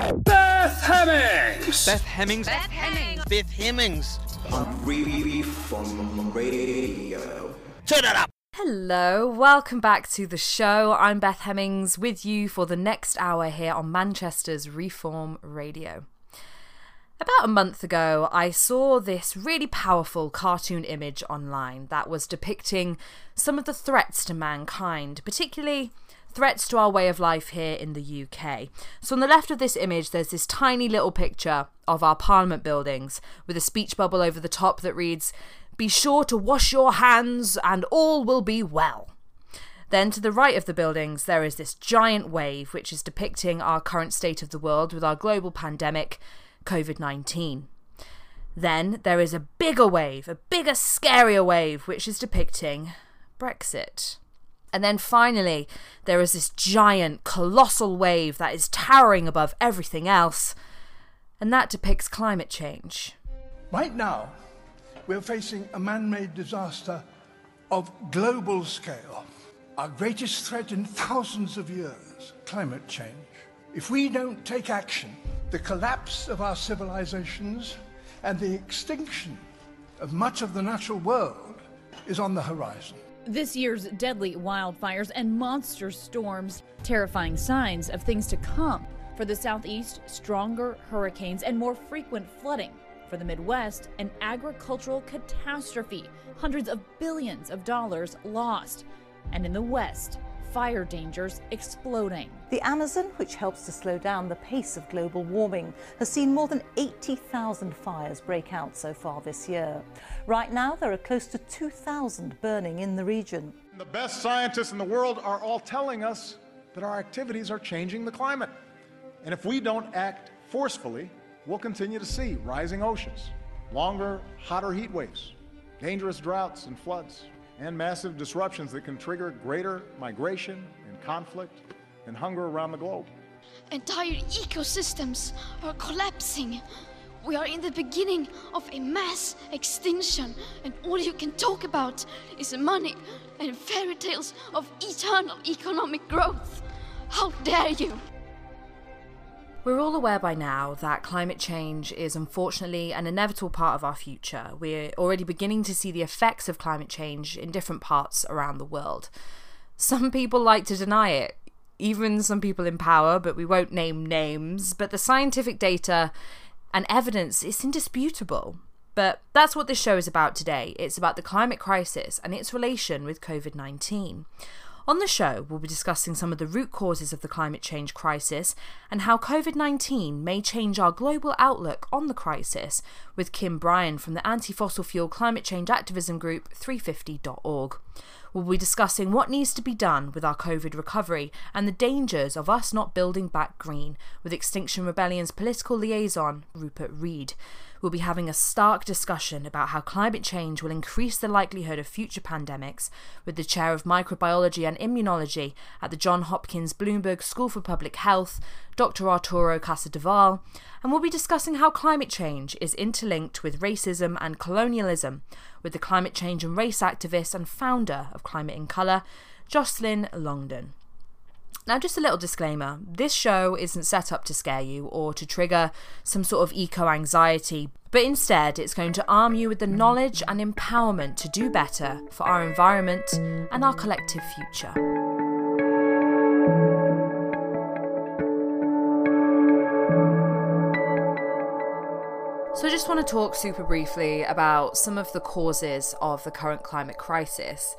Beth Hemmings. Beth Hemmings. Beth Hemmings. Beth Hemmings. Reform Radio. Turn it up. Hello, welcome back to the show. I'm Beth Hemmings with you for the next hour here on Manchester's Reform Radio. About a month ago, I saw this really powerful cartoon image online that was depicting some of the threats to mankind, particularly threats to our way of life here in the UK. So, on the left of this image, there's this tiny little picture of our Parliament buildings with a speech bubble over the top that reads, Be sure to wash your hands and all will be well. Then, to the right of the buildings, there is this giant wave which is depicting our current state of the world with our global pandemic, COVID 19. Then there is a bigger wave, a bigger, scarier wave, which is depicting Brexit. And then finally, there is this giant, colossal wave that is towering above everything else, and that depicts climate change. Right now, we're facing a man made disaster of global scale. Our greatest threat in thousands of years climate change. If we don't take action, the collapse of our civilizations and the extinction of much of the natural world is on the horizon. This year's deadly wildfires and monster storms, terrifying signs of things to come. For the southeast, stronger hurricanes and more frequent flooding. For the Midwest, an agricultural catastrophe, hundreds of billions of dollars lost. And in the West, fire dangers exploding. The Amazon, which helps to slow down the pace of global warming, has seen more than 80,000 fires break out so far this year. Right now, there are close to 2,000 burning in the region. The best scientists in the world are all telling us that our activities are changing the climate. And if we don't act forcefully, we'll continue to see rising oceans, longer, hotter heat waves, dangerous droughts and floods, and massive disruptions that can trigger greater migration and conflict and hunger around the globe. Entire ecosystems are collapsing. We are in the beginning of a mass extinction, and all you can talk about is money and fairy tales of eternal economic growth. How dare you! We're all aware by now that climate change is unfortunately an inevitable part of our future. We're already beginning to see the effects of climate change in different parts around the world. Some people like to deny it, even some people in power, but we won't name names. But the scientific data and evidence is indisputable. But that's what this show is about today. It's about the climate crisis and its relation with COVID 19. On the show, we'll be discussing some of the root causes of the climate change crisis and how COVID 19 may change our global outlook on the crisis with Kim Bryan from the anti fossil fuel climate change activism group 350.org. We'll be discussing what needs to be done with our COVID recovery and the dangers of us not building back green with Extinction Rebellion's political liaison, Rupert Read. We'll be having a stark discussion about how climate change will increase the likelihood of future pandemics with the chair of microbiology and immunology at the Johns Hopkins Bloomberg School for Public Health, Dr. Arturo Casadevall, and we'll be discussing how climate change is interlinked with racism and colonialism with the climate change and race activist and founder of Climate in Colour, Joycelyn Longdon. Now, just a little disclaimer this show isn't set up to scare you or to trigger some sort of eco anxiety, but instead it's going to arm you with the knowledge and empowerment to do better for our environment and our collective future. So, I just want to talk super briefly about some of the causes of the current climate crisis.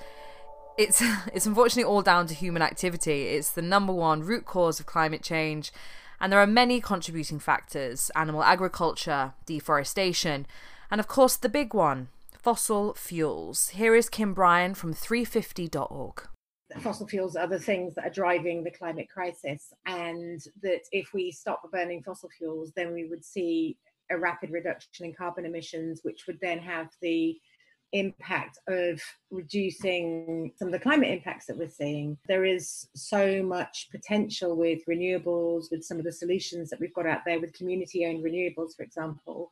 It's, it's unfortunately all down to human activity. It's the number one root cause of climate change, and there are many contributing factors animal agriculture, deforestation, and of course, the big one fossil fuels. Here is Kim Bryan from 350.org fossil fuels are the things that are driving the climate crisis, and that if we stop burning fossil fuels, then we would see a rapid reduction in carbon emissions, which would then have the impact of reducing some of the climate impacts that we're seeing. There is so much potential with renewables, with some of the solutions that we've got out there with community owned renewables, for example.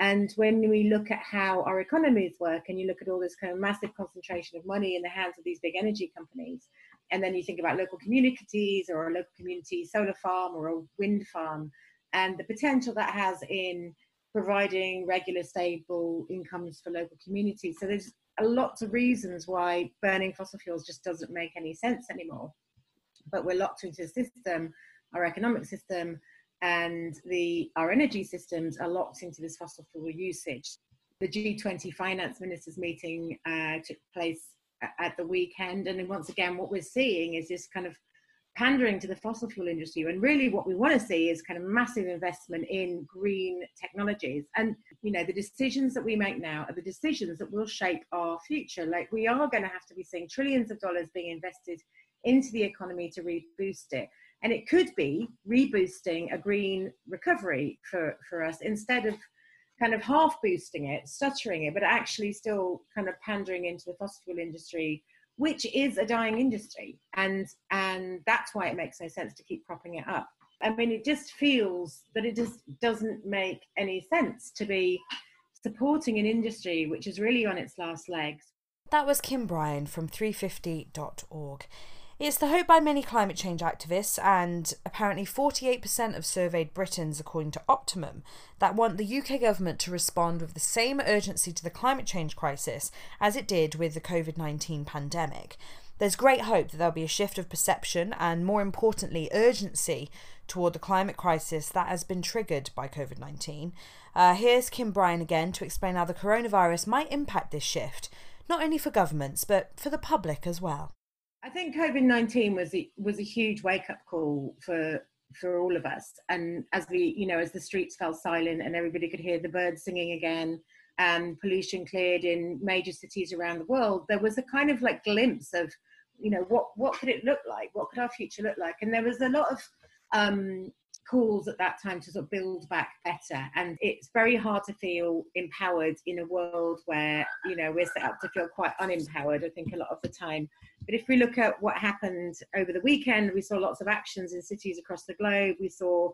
And when we look at how our economies work, and you look at all this kind of massive concentration of money in the hands of these big energy companies, and then you think about local communities or a local community solar farm or a wind farm, and the potential that has in providing regular, stable incomes for local communities. So there's a lot of reasons why burning fossil fuels just doesn't make any sense anymore. But we're locked into the system, our economic system, and the our energy systems are locked into this fossil fuel usage. The G20 finance ministers meeting uh, took place at the weekend, and then once again, what we're seeing is this kind of pandering to the fossil fuel industry. And really, what we want to see is kind of massive investment in green technologies. And, you know, the decisions that we make now are the decisions that will shape our future. Like, we are going to have to be seeing trillions of dollars being invested into the economy to reboost it. And it could be reboosting a green recovery for, for us instead of kind of half boosting it, stuttering it, but actually still kind of pandering into the fossil fuel industry which is a dying industry and and that's why it makes no sense to keep propping it up. I mean it just feels that it just doesn't make any sense to be supporting an industry which is really on its last legs. That was kim bryan from 350.org it's the hope by many climate change activists, and apparently 48% of surveyed Britons, according to Opinium, that want the UK government to respond with the same urgency to the climate change crisis as it did with the COVID 19 pandemic. There's great hope that there'll be a shift of perception and, more importantly, urgency toward the climate crisis that has been triggered by COVID 19. Uh, here's Kim Bryan again to explain how the coronavirus might impact this shift, not only for governments, but for the public as well. I think COVID nineteen was a, was a huge wake up call for for all of us. And as we, you know, as the streets fell silent and everybody could hear the birds singing again, and pollution cleared in major cities around the world, there was a kind of like glimpse of, you know, what what could it look like? What could our future look like? And there was a lot of um, calls at that time to sort of build back better. And it's very hard to feel empowered in a world where, you know, we're set up to feel quite unempowered, I think, a lot of the time. But if we look at what happened over the weekend, we saw lots of actions in cities across the globe. We saw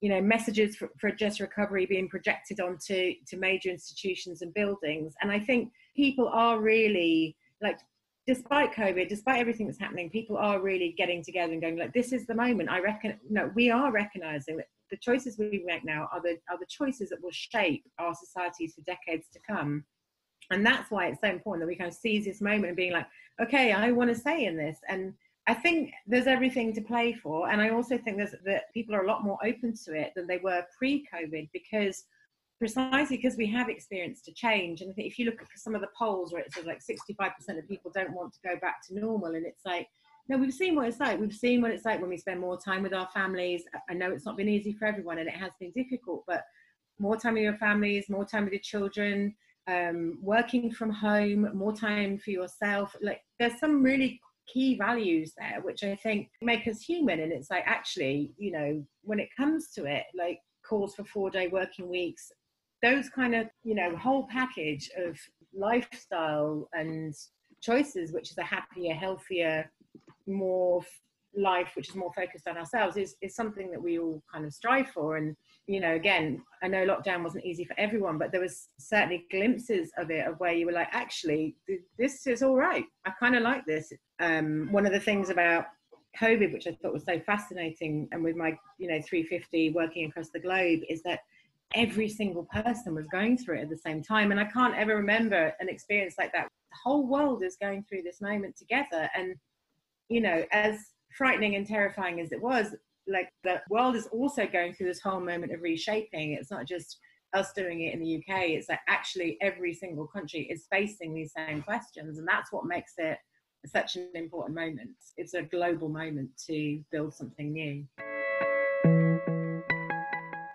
you know messages for, for just recovery being projected onto to major institutions and buildings and i think people are really like despite COVID, despite everything that's happening, people are really getting together and going like, "This is the moment." I reckon. No, we are recognizing that the choices we make now are the are the choices that will shape our societies for decades to come, and that's why it's so important that we kind of seize this moment and being like, "Okay, I want to say in this." And I think there's everything to play for, and I also think there's that people are a lot more open to it than they were pre-COVID because precisely because we have experienced a change. And if you look at some of the polls where it says like 65% of people don't want to go back to normal, and it's like, no, we've seen what it's like. We've seen what it's like when we spend more time with our families. I know it's not been easy for everyone and it has been difficult, but more time with your families, more time with your children, um, working from home, more time for yourself. Like there's some really key values there, which I think make us human. And it's like, actually, you know, when it comes to it, like calls for four day working weeks, those kind of you know whole package of lifestyle and choices which is a happier healthier more life which is more focused on ourselves is, is something that we all kind of strive for. And you know again i know lockdown wasn't easy for everyone but there was certainly glimpses of it of where you were like actually this is all right. I kind of like this. Um, one of the things about covid which i thought was so fascinating and with my you know 350 working across the globe is that every single person was going through it at the same time. And I can't ever remember an experience like that. The whole world is going through this moment together. And, you know, as frightening and terrifying as it was, like the world is also going through this whole moment of reshaping. It's not just us doing it in the UK, it's like actually every single country is facing these same questions. And that's what makes it such an important moment. It's a global moment to build something new.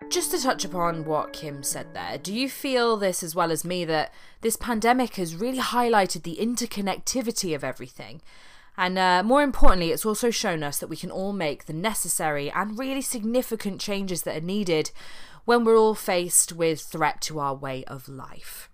Just to touch upon what Kim said there, do you feel this as well as me that this pandemic has really highlighted the interconnectivity of everything? And uh, more importantly, it's also shown us that we can all make the necessary and really significant changes that are needed when we're all faced with threat to our way of life.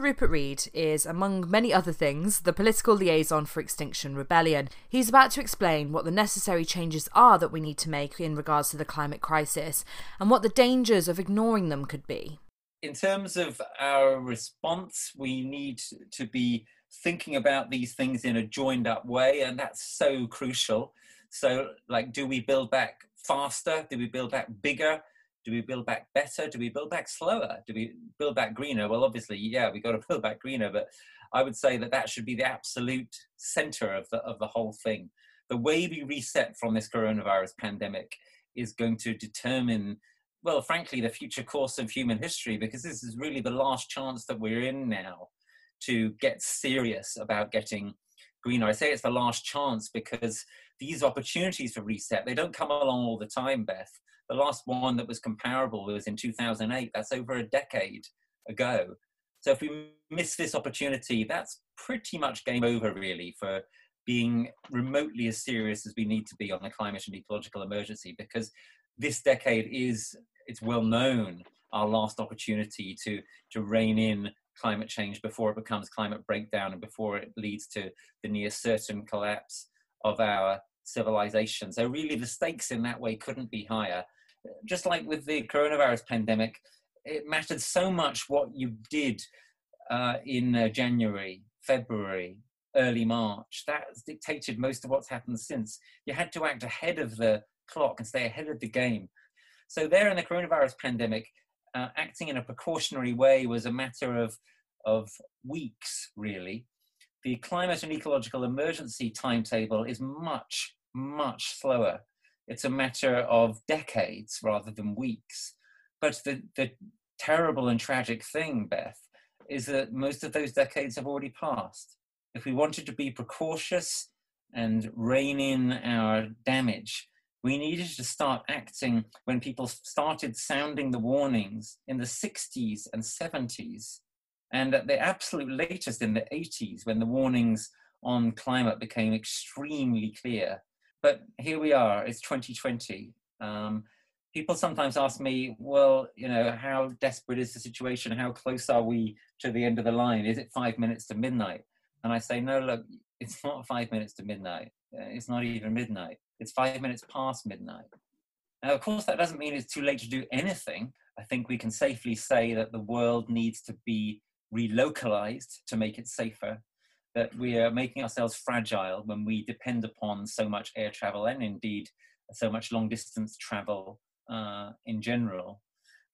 Rupert Read is, among many other things, the political liaison for Extinction Rebellion. He's about to explain what the necessary changes are that we need to make in regards to the climate crisis and what the dangers of ignoring them could be. In terms of our response, we need to be thinking about these things in a joined up way, and that's so crucial. So, like, do we build back faster? Do we build back bigger? Do we build back better? Do we build back slower? Do we build back greener? Well, obviously, yeah, we got to build back greener, but I would say that that should be the absolute center of the of the whole thing. The way we reset from this coronavirus pandemic is going to determine, well, frankly, the future course of human history because this is really the last chance that we're in now to get serious about getting greener. I say it's the last chance because these opportunities for reset they don't come along all the time, Beth. The last one that was comparable was in 2008. That's over a decade ago. So if we miss this opportunity, that's pretty much game over, really, for being remotely as serious as we need to be on the climate and ecological emergency, because this decade is, it's well known, our last opportunity to, to rein in climate change before it becomes climate breakdown and before it leads to the near certain collapse of our civilization. So really the stakes in that way couldn't be higher. Just like with the coronavirus pandemic, it mattered so much what you did uh, in uh, January, February, early March. That dictated most of what's happened since. You had to act ahead of the clock and stay ahead of the game. So there in the coronavirus pandemic, uh, acting in a precautionary way was a matter of, of weeks, really. The climate and ecological emergency timetable is much, much slower. It's a matter of decades rather than weeks. But the, the terrible and tragic thing, Beth, is that most of those decades have already passed. If we wanted to be precautious and rein in our damage, we needed to start acting when people started sounding the warnings in the 60s and 70s, and at the absolute latest in the 80s when the warnings on climate became extremely clear. But here we are, it's 2020. Um, people sometimes ask me, well, you know, how desperate is the situation? How close are we to the end of the line? Is it five minutes to midnight? And I say, no, look, it's not five minutes to midnight. Uh, it's not even midnight. It's five minutes past midnight. Now, of course, that doesn't mean it's too late to do anything. I think we can safely say that the world needs to be relocalized to make it safer, that we are making ourselves fragile when we depend upon so much air travel and indeed so much long distance travel uh, in general.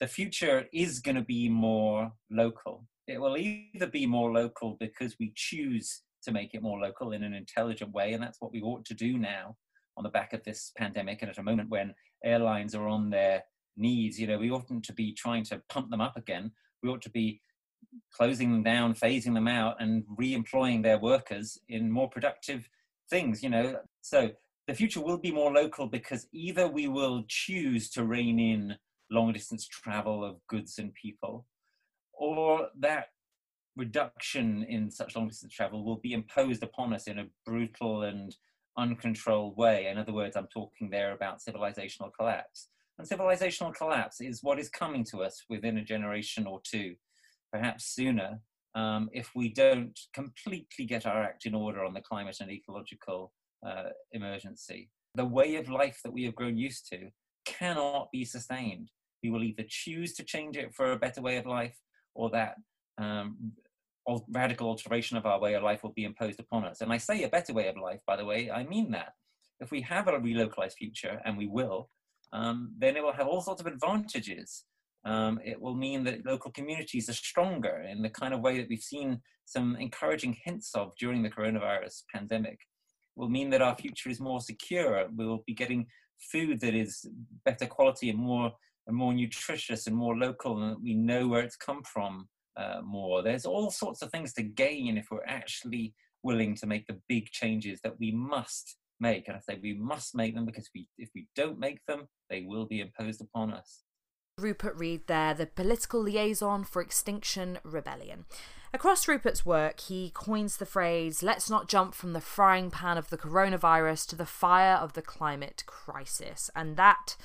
The future is going to be more local. It will either be more local because we choose to make it more local in an intelligent way, and that's what we ought to do now on the back of this pandemic and at a moment when airlines are on their knees. You know, we oughtn't to be trying to pump them up again. We ought to be closing them down, phasing them out, and re-employing their workers in more productive things. You know, so the future will be more local because either we will choose to rein in long distance travel of goods and people, or that reduction in such long distance travel will be imposed upon us in a brutal and uncontrolled way. In other words, I'm talking there about civilizational collapse. And civilizational collapse is what is coming to us within a generation or two, perhaps sooner, um, if we don't completely get our act in order on the climate and ecological uh, emergency. The way of life that we have grown used to cannot be sustained. We will either choose to change it for a better way of life, or that um, radical alteration of our way of life will be imposed upon us. And I say a better way of life, by the way, I mean that. If we have a relocalized future, and we will, um, then it will have all sorts of advantages. Um, it will mean that local communities are stronger in the kind of way that we've seen some encouraging hints of during the coronavirus pandemic. It will mean that our future is more secure. We will be getting food that is better quality and more and more nutritious and more local, and we know where it's come from uh, more. There's all sorts of things to gain if we're actually willing to make the big changes that we must make. And I say we must make them because we, if we don't make them, they will be imposed upon us. Rupert Read there, the political liaison for Extinction Rebellion. Across Rupert's work, he coins the phrase, let's not jump from the frying pan of the coronavirus to the fire of the climate crisis. And that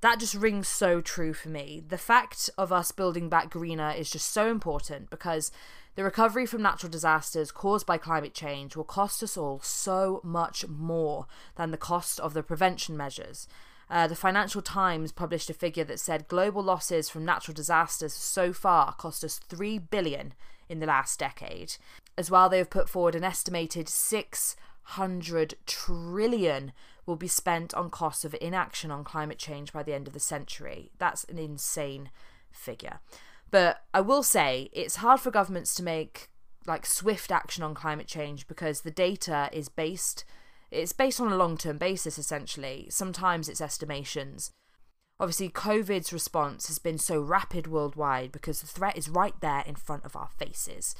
that just rings so true for me. The fact of us building back greener is just so important because the recovery from natural disasters caused by climate change will cost us all so much more than the cost of the prevention measures. Uh, the Financial Times published a figure that said global losses from natural disasters so far cost us 3 billion in the last decade. As well, they have put forward an estimated 600 trillion will be spent on costs of inaction on climate change by the end of the century. That's an insane figure. But I will say it's hard for governments to make like swift action on climate change because the data is based it's based on a long-term basis essentially. Sometimes it's estimations. Obviously, COVID's response has been so rapid worldwide because the threat is right there in front of our faces.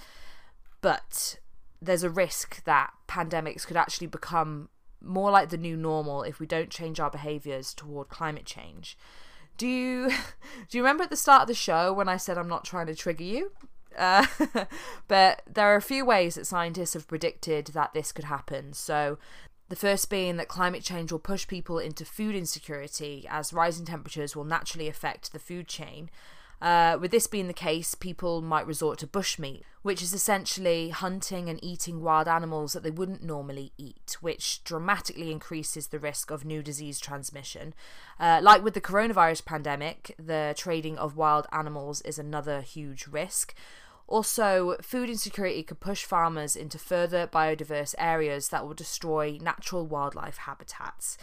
But there's a risk that pandemics could actually become more like the new normal if we don't change our behaviors toward climate change. Do you do you remember at the start of the show when I said I'm not trying to trigger you? Uh, but there are a few ways that scientists have predicted that this could happen. So the first being that climate change will push people into food insecurity as rising temperatures will naturally affect the food chain. Uh, with this being the case, people might resort to bushmeat, which is essentially hunting and eating wild animals that they wouldn't normally eat, which dramatically increases the risk of new disease transmission. Uh, like with the coronavirus pandemic, the trading of wild animals is another huge risk. Also, food insecurity could push farmers into further biodiverse areas that will destroy natural wildlife habitats,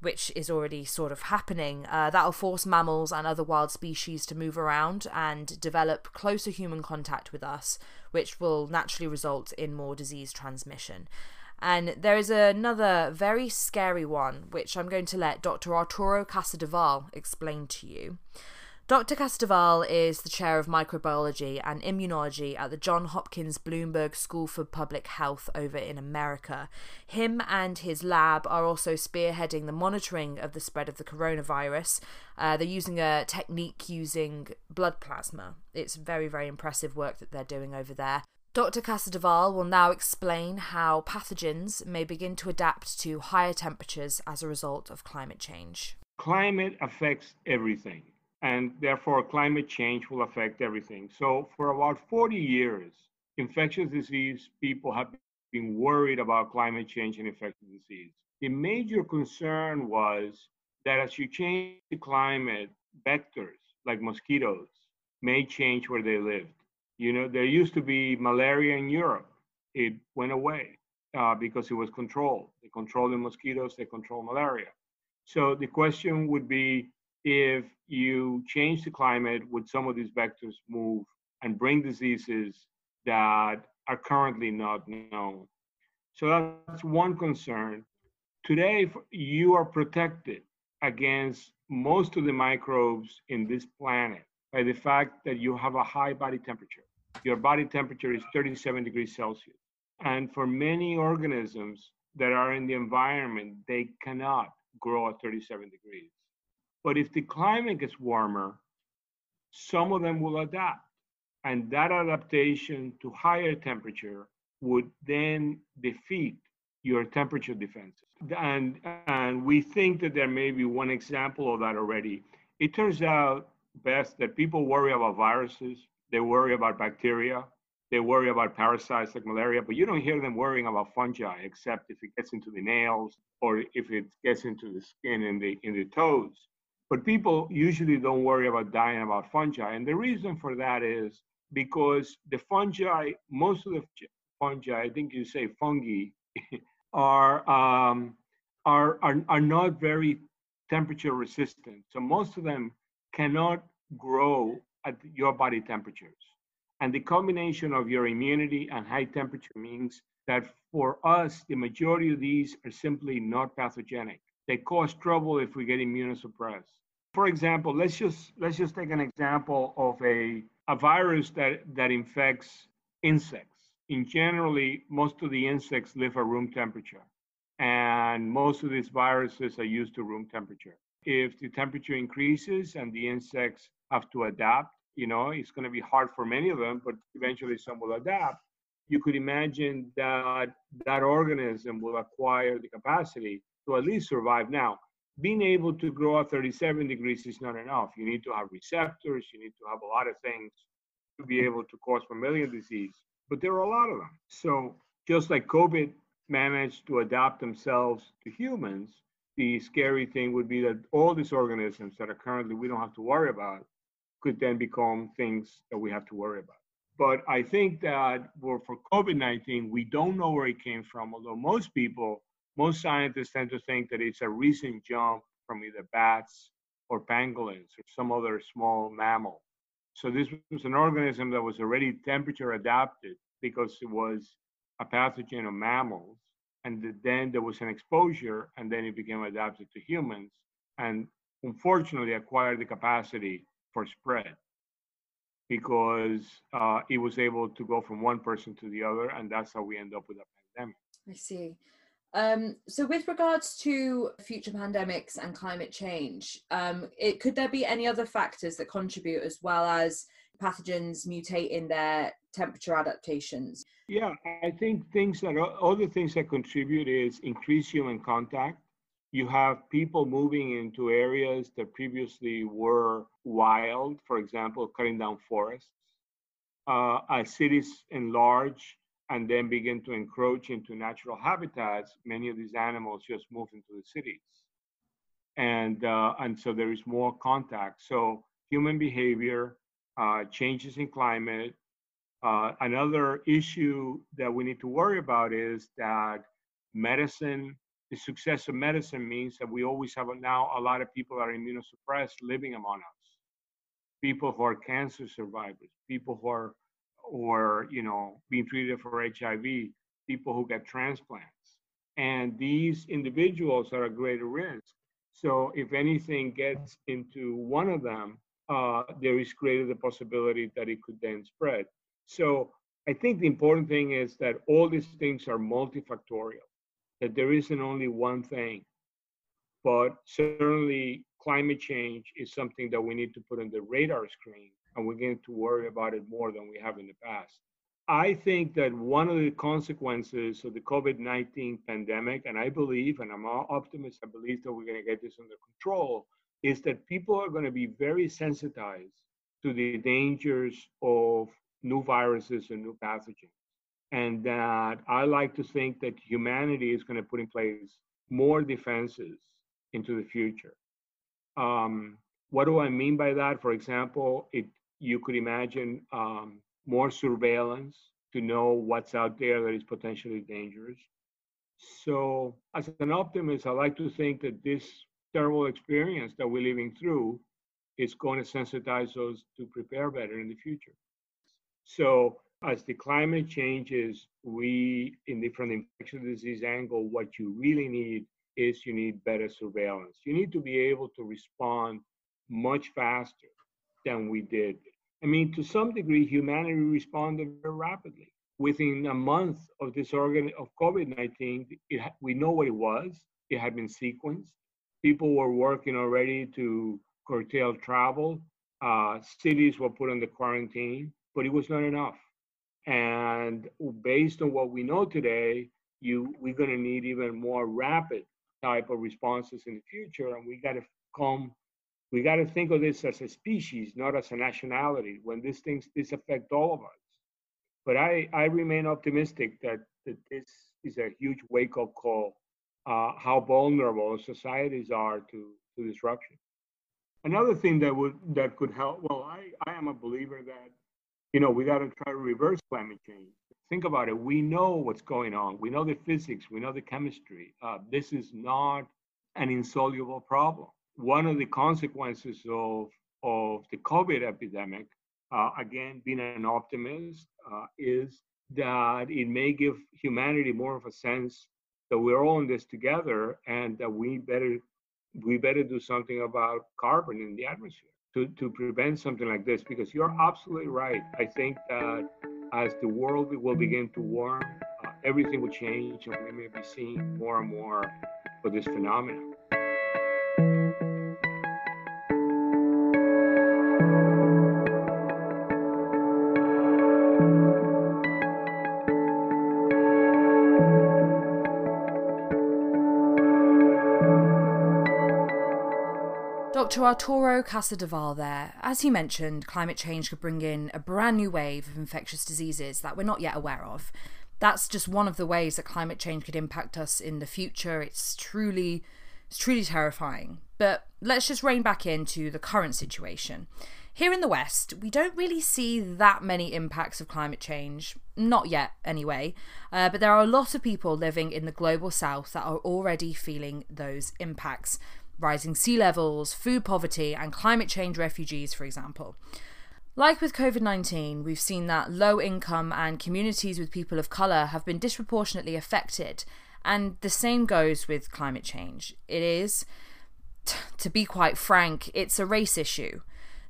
which is already sort of happening. Uh, that will force mammals and other wild species to move around and develop closer human contact with us, which will naturally result in more disease transmission. And there is another very scary one, which I'm going to let Dr. Arturo Casadevall explain to you. Dr. Casadevall is the chair of microbiology and immunology at the John Hopkins Bloomberg School for Public Health over in America. Him and his lab are also spearheading the monitoring of the spread of the coronavirus. Uh, they're using a technique using blood plasma. It's very, very impressive work that they're doing over there. Dr. Casadevall will now explain how pathogens may begin to adapt to higher temperatures as a result of climate change. Climate affects everything and therefore climate change will affect everything. So for about 40 years, infectious disease people have been worried about climate change and infectious disease. The major concern was that as you change the climate, vectors like mosquitoes may change where they lived. You know, there used to be malaria in Europe. It went away uh, because it was controlled. They controlled the mosquitoes, they control malaria. So the question would be if you change the climate, would some of these vectors move and bring diseases that are currently not known? So that's one concern. Today, you are protected against most of the microbes in this planet by the fact that you have a high body temperature. Your body temperature is 37 degrees Celsius. And for many organisms that are in the environment, they cannot grow at 37 degrees. But if the climate gets warmer, some of them will adapt. And that adaptation to higher temperature would then defeat your temperature defenses. And, and we think that there may be one example of that already. It turns out, Beth, that people worry about viruses, they worry about bacteria, they worry about parasites like malaria, but you don't hear them worrying about fungi, except if it gets into the nails or if it gets into the skin and the in the toes. But people usually don't worry about dying about fungi. And the reason for that is because the fungi, most of the fungi, I think you say fungi, are, um, are, are, are not very temperature resistant. So most of them cannot grow at your body temperatures. And the combination of your immunity and high temperature means that for us, the majority of these are simply not pathogenic. They cause trouble if we get immunosuppressed. For example, let's just let's just take an example of a, a virus that, that infects insects. In generally, most of the insects live at room temperature. And most of these viruses are used to room temperature. If the temperature increases and the insects have to adapt, you know, it's going to be hard for many of them, but eventually some will adapt. You could imagine that that organism will acquire the capacity to at least survive. Now, being able to grow at 37 degrees is not enough. You need to have receptors, you need to have a lot of things to be able to cause mammalian disease, but there are a lot of them. So just like COVID managed to adapt themselves to humans, the scary thing would be that all these organisms that are currently we don't have to worry about could then become things that we have to worry about. But I think that for COVID 19, we don't know where it came from, although most people most scientists tend to think that it's a recent jump from either bats or pangolins or some other small mammal. So this was an organism that was already temperature adapted because it was a pathogen of mammals. And then there was an exposure, and then it became adapted to humans, and unfortunately acquired the capacity for spread because uh, it was able to go from one person to the other, and that's how we end up with a pandemic. I see. Um, so, with regards to future pandemics and climate change, um, it, could there be any other factors that contribute as well as pathogens mutate in their temperature adaptations? Yeah, I think things that other things that contribute is increased human contact. You have people moving into areas that previously were wild, for example, cutting down forests. Uh, as cities enlarge, and then begin to encroach into natural habitats, many of these animals just move into the cities. And, uh, and so there is more contact. So human behavior, uh, changes in climate. Uh, another issue that we need to worry about is that medicine, the success of medicine means that we always have now a lot of people that are immunosuppressed living among us. People who are cancer survivors, people who are or you know being treated for hiv people who get transplants. And these individuals are at greater risk. So if anything gets into one of them uh, there is greater the possibility that it could then spread. So i think the important thing is that all these things are multifactorial that there isn't only one thing. But certainly climate change is something that we need to put on the radar screen and we're going to worry about it more than we have in the past. I think that one of the consequences of the COVID 19 pandemic, and I believe, and I'm an optimist, I believe that we're going to get this under control, is that people are going to be very sensitized to the dangers of new viruses and new pathogens. And that I like to think that humanity is going to put in place more defenses into the future. Um, what do I mean by that? For example, it you could imagine um, more surveillance to know what's out there that is potentially dangerous. So, as an optimist, I like to think that this terrible experience that we're living through is going to sensitize us to prepare better in the future. So, as the climate changes, we, in the, from the infectious disease angle, what you really need is you need better surveillance. You need to be able to respond much faster than we did I mean, to some degree, humanity responded very rapidly. Within a month of this organ of COVID-19, we know what it was. It had been sequenced. People were working already to curtail travel. Uh, cities were put under quarantine, but it was not enough. And based on what we know today, you we're going to need even more rapid type of responses in the future, and we got to come we got to think of this as a species, not as a nationality. When these things this affect all of us. But I I remain optimistic that, that this is a huge wake up call. Uh, how vulnerable societies are to, to disruption. Another thing that would that could help. Well, I I am a believer that you know we got to try to reverse climate change. Think about it. We know what's going on. We know the physics. We know the chemistry. Uh, this is not an insoluble problem one of the consequences of, of the COVID epidemic, uh, again, being an optimist, uh, is that it may give humanity more of a sense that we're all in this together and that we better we better do something about carbon in the atmosphere to, to prevent something like this because you're absolutely right. I think that as the world will begin to warm, uh, everything will change and we may be seeing more and more of this phenomenon. Dr. Arturo Casadevall there. As he mentioned, climate change could bring in a brand new wave of infectious diseases that we're not yet aware of. That's just one of the ways that climate change could impact us in the future. It's truly It's truly terrifying. But let's just rein back into the current situation. Here in the West, we don't really see that many impacts of climate change, not yet anyway, uh, but there are a lot of people living in the global south that are already feeling those impacts rising sea levels, food poverty, and climate change refugees, for example. Like with COVID 19, we've seen that low income and communities with people of colour have been disproportionately affected, and the same goes with climate change. It is, t- to be quite frank, it's a race issue.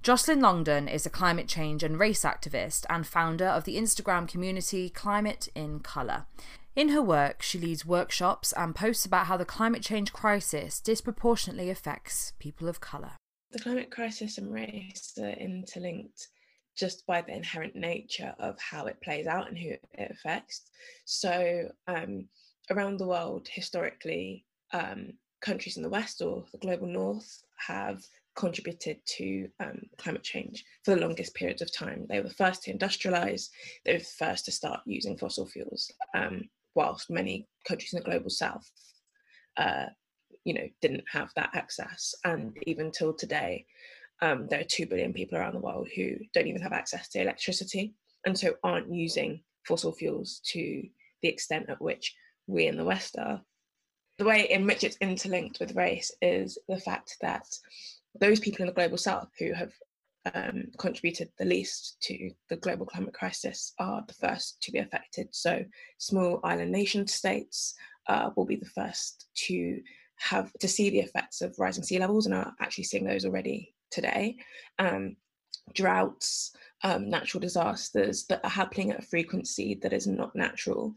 Joycelyn Longdon is a climate change and race activist and founder of the Instagram community Climate in Colour. In her work, she leads workshops and posts about how the climate change crisis disproportionately affects people of colour. The climate crisis and race are interlinked just by the inherent nature of how it plays out and who it affects. So, um, around the world, historically, um, countries in the West or the global North have contributed to um, climate change for the longest periods of time. They were the first to industrialize, they were the first to start using fossil fuels, um, whilst many countries in the global south, uh, you know, didn't have that access. And even till today, um, there are 2 billion people around the world who don't even have access to electricity and so aren't using fossil fuels to the extent at which we in the West are. The way in which it's interlinked with race is the fact that those people in the global south who have um, contributed the least to the global climate crisis are the first to be affected. So, small island nation states uh, will be the first to have to see the effects of rising sea levels and are actually seeing those already today. Um, droughts, um, natural disasters that are happening at a frequency that is not natural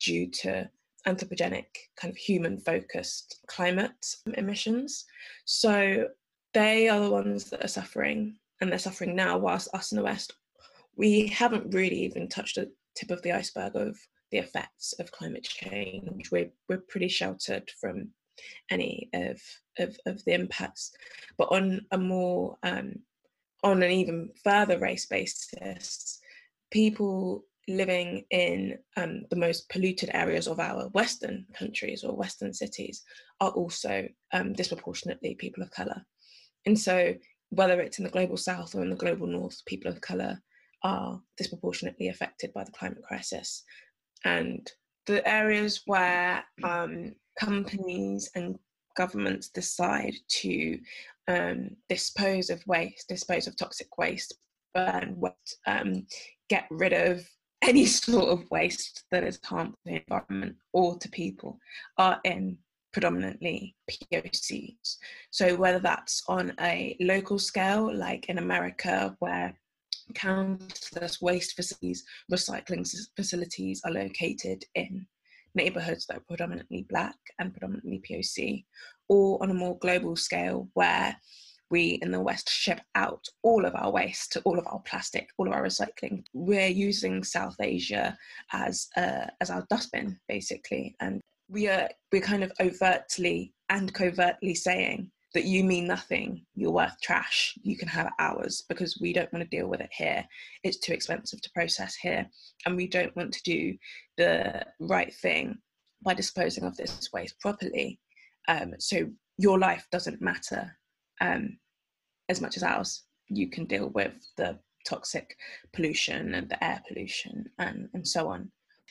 due to anthropogenic, kind of human focused climate emissions. So they are the ones that are suffering, and they're suffering now, whilst us in the West, we haven't really even touched the tip of the iceberg of the effects of climate change. We're, we're pretty sheltered from any of, of, of the impacts. But on a more, um, on an even further race basis, people living in um, the most polluted areas of our Western countries or Western cities are also um, disproportionately people of colour. And so, whether it's in the global south or in the global north, people of colour are disproportionately affected by the climate crisis. And the areas where um, companies and governments decide to um, dispose of waste, dispose of toxic waste, burn waste, um, get rid of any sort of waste that is harmful to the environment or to people are in predominantly POCs. So whether that's on a local scale, like in America, where countless waste facilities, recycling facilities are located in neighborhoods that are predominantly black and predominantly POC, or on a more global scale where we in the West ship out all of our waste, to all of our plastic, all of our recycling. We're using South Asia as uh, as our dustbin, basically, and we are we're kind of overtly and covertly saying that you mean nothing, you're worth trash, you can have ours because we don't want to deal with it here. It's too expensive to process here, and we don't want to do the right thing by disposing of this waste properly. Um, so your life doesn't matter um, as much as ours. You can deal with the toxic pollution and the air pollution and, and so on.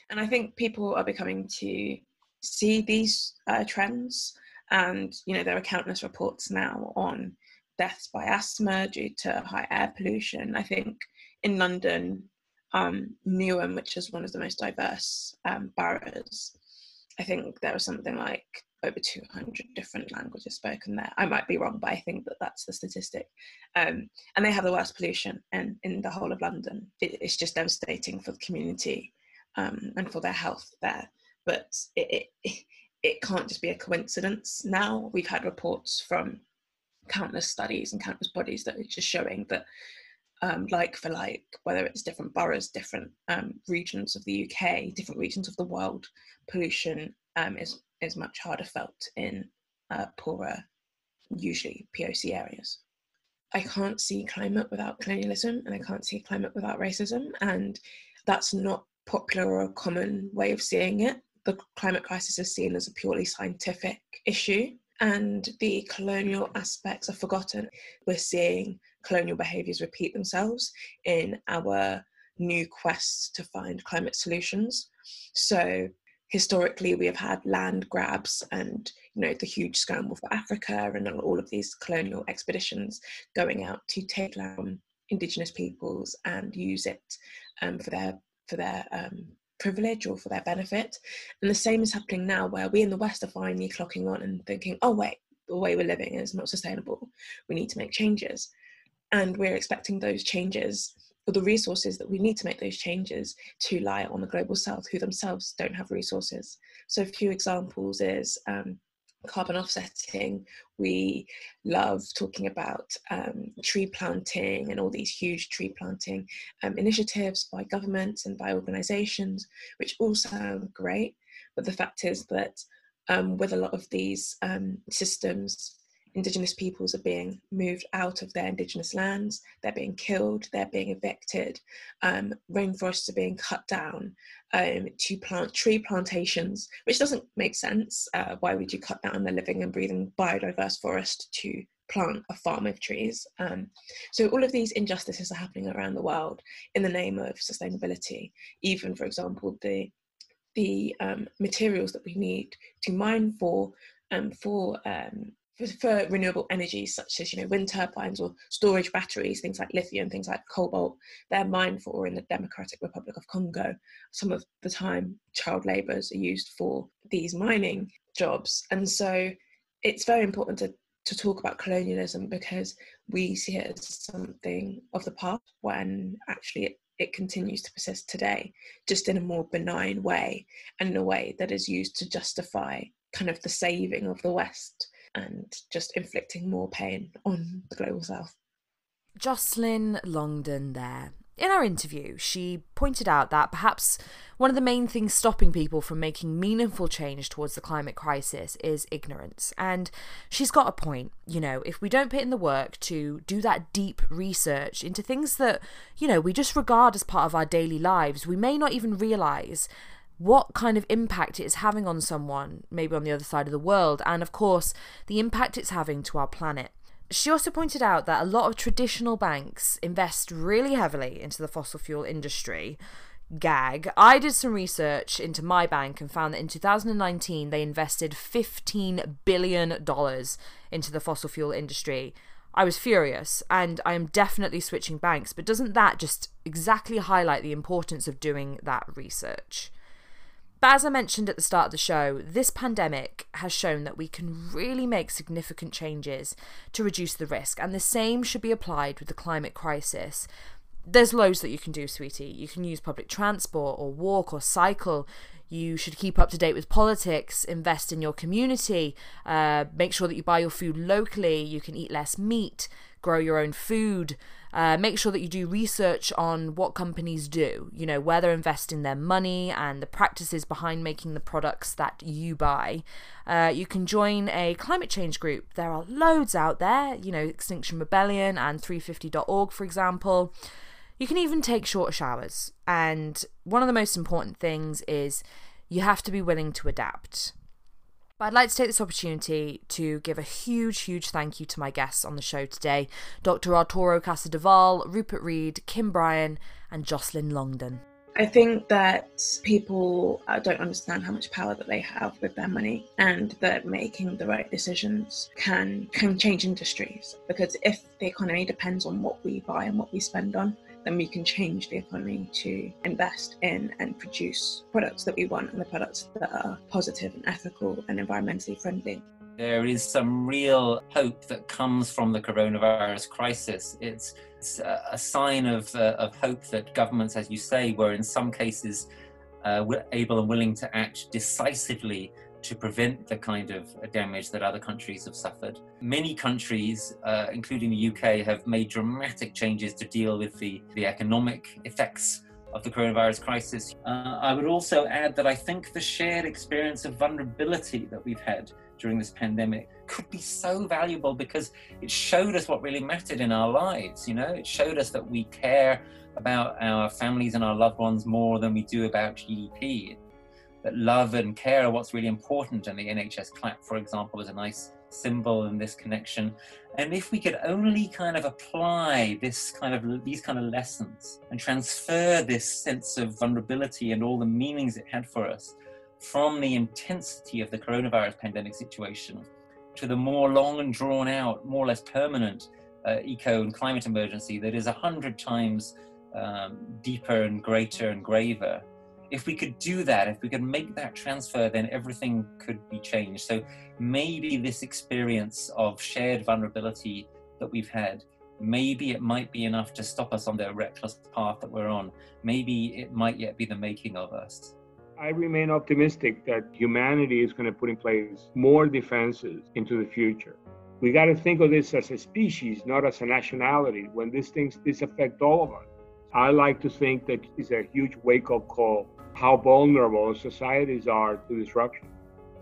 And I think people are becoming to see these uh, trends. And you know there are countless reports now on deaths by asthma due to high air pollution. I think in London, um, Newham, which is one of the most diverse um, boroughs, I think there was something like over 200 different languages spoken there. I might be wrong, but I think that that's the statistic. Um, and they have the worst pollution in, in the whole of London. It, it's just devastating for the community um, and for their health there but it, it, it can't just be a coincidence now. We've had reports from countless studies and countless bodies that are just showing that um, like for like, whether it's different boroughs, different um, regions of the UK, different regions of the world, pollution um, is is much harder felt in uh, poorer, usually POC areas. I can't see climate without colonialism, and I can't see climate without racism, and that's not popular or a common way of seeing it the climate crisis is seen as a purely scientific issue. and the colonial aspects are forgotten. We're seeing colonial behaviours repeat themselves in our new quest to find climate solutions. So historically we have had land grabs and you know the huge scramble for Africa and all of these colonial expeditions going out to take land indigenous peoples and use it um, for their for their um, privilege or for their benefit. And the same is happening now where we in the West are finally clocking on and thinking, oh wait, the way we're living is not sustainable. We need to make changes. And we're expecting those changes or the resources that we need to make those changes to lie on the global south who themselves don't have resources. So a few examples is um, carbon offsetting. We love talking about um, tree planting and all these huge tree planting um, initiatives by governments and by organizations, which all sound great. But the fact is that um, with a lot of these um, systems, Indigenous peoples are being moved out of their Indigenous lands, they're being killed, they're being evicted, um, rainforests are being cut down um, to plant tree plantations, which doesn't make sense. Uh, why would you cut down the living and breathing biodiverse forest to plant a farm of trees? Um, so all of these injustices are happening around the world in the name of sustainability. Even, for example, the the um, materials that we need to mine for um, for um, for, renewable energies such as you know wind turbines or storage batteries things like lithium things like cobalt they're mined for in the democratic republic of congo. Some of the time child laborers are used for these mining jobs. And so it's very important to, to talk about colonialism because we see it as something of the past when actually it, it continues to persist today just in a more benign way and in a way that is used to justify kind of the saving of the west and just inflicting more pain on the global south. Joycelyn Longdon there. In our interview, she pointed out that perhaps one of the main things stopping people from making meaningful change towards the climate crisis is ignorance. And she's got a point. You know, if we don't put in the work to do that deep research into things that, you know, we just regard as part of our daily lives, we may not even realize what kind of impact it is having on someone, maybe on the other side of the world, and of course, the impact it's having to our planet. She also pointed out that a lot of traditional banks invest really heavily into the fossil fuel industry. Gag. I did some research into my bank and found that in 2019 they invested $15 billion into the fossil fuel industry. I was furious, and I am definitely switching banks, but doesn't that just exactly highlight the importance of doing that research? But as I mentioned at the start of the show, this pandemic has shown that we can really make significant changes to reduce the risk, and the same should be applied with the climate crisis. There's loads that you can do, sweetie. You can use public transport, or walk, or cycle. You should keep up to date with politics, invest in your community, uh, make sure that you buy your food locally, you can eat less meat, grow your own food. Uh, make sure that you do research on what companies do, you know, where they're investing their money and the practices behind making the products that you buy. Uh, you can join a climate change group. There are loads out there, you know, Extinction Rebellion and 350.org, for example. You can even take shorter showers. And one of the most important things is you have to be willing to adapt. But I'd like to take this opportunity to give a huge, huge thank you to my guests on the show today Dr. Arturo Casadevall, Rupert Read, Kim Bryan, and Joycelyn Longdon. I think that people uh, don't understand how much power that they have with their money, and that making the right decisions can can change industries. Because if the economy depends on what we buy and what we spend on, then we can change the economy to invest in and produce products that we want and the products that are positive and ethical and environmentally friendly. There is some real hope that comes from the coronavirus crisis. It's, it's a sign of, uh, of hope that governments, as you say, were in some cases uh, able and willing to act decisively to prevent the kind of damage that other countries have suffered. Many countries, uh, including the UK, have made dramatic changes to deal with the, the economic effects of the coronavirus crisis. Uh, I would also add that I think the shared experience of vulnerability that we've had during this pandemic could be so valuable because it showed us what really mattered in our lives. You know, it showed us that we care about our families and our loved ones more than we do about GDP that love and care are what's really important. And the NHS clap, for example, is a nice symbol in this connection. And if we could only kind of apply this kind of these kind of lessons and transfer this sense of vulnerability and all the meanings it had for us from the intensity of the coronavirus pandemic situation to the more long and drawn out, more or less permanent uh, eco and climate emergency that is a hundred times um, deeper and greater and graver. If we could do that, if we could make that transfer, then everything could be changed. So maybe this experience of shared vulnerability that we've had, maybe it might be enough to stop us on the reckless path that we're on. Maybe it might yet be the making of us. I remain optimistic that humanity is going to put in place more defenses into the future. We got to think of this as a species, not as a nationality. When these things this affect all of us, I like to think that it's a huge wake-up call how vulnerable societies are to disruption.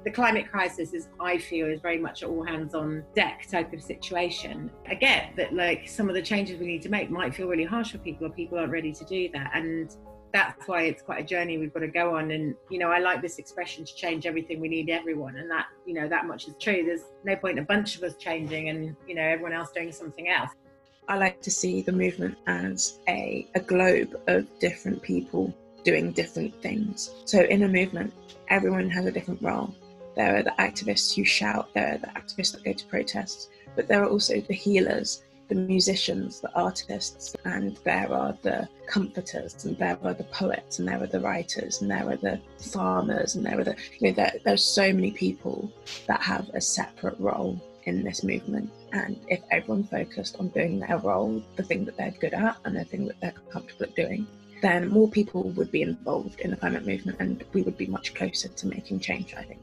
The climate crisis is, I feel, is very much all hands on deck type of situation. I get that, like, some of the changes we need to make might feel really harsh for people, or people aren't ready to do that. And that's why it's quite a journey we've got to go on. And, you know, I like this expression to change everything, we need everyone. And that, you know, that much is true. There's no point in a bunch of us changing and, you know, everyone else doing something else. I like to see the movement as a, a globe of different people doing different things. So in a movement, everyone has a different role. There are the activists who shout, there are the activists that go to protests, but there are also the healers the musicians, the artists, and there are the comforters, and there are the poets, and there are the writers, and there are the farmers, and there are the, you know, there, there's so many people that have a separate role in this movement. And if everyone focused on doing their role, the thing that they're good at, and the thing that they're comfortable at doing, then more people would be involved in the climate movement and we would be much closer to making change, I think.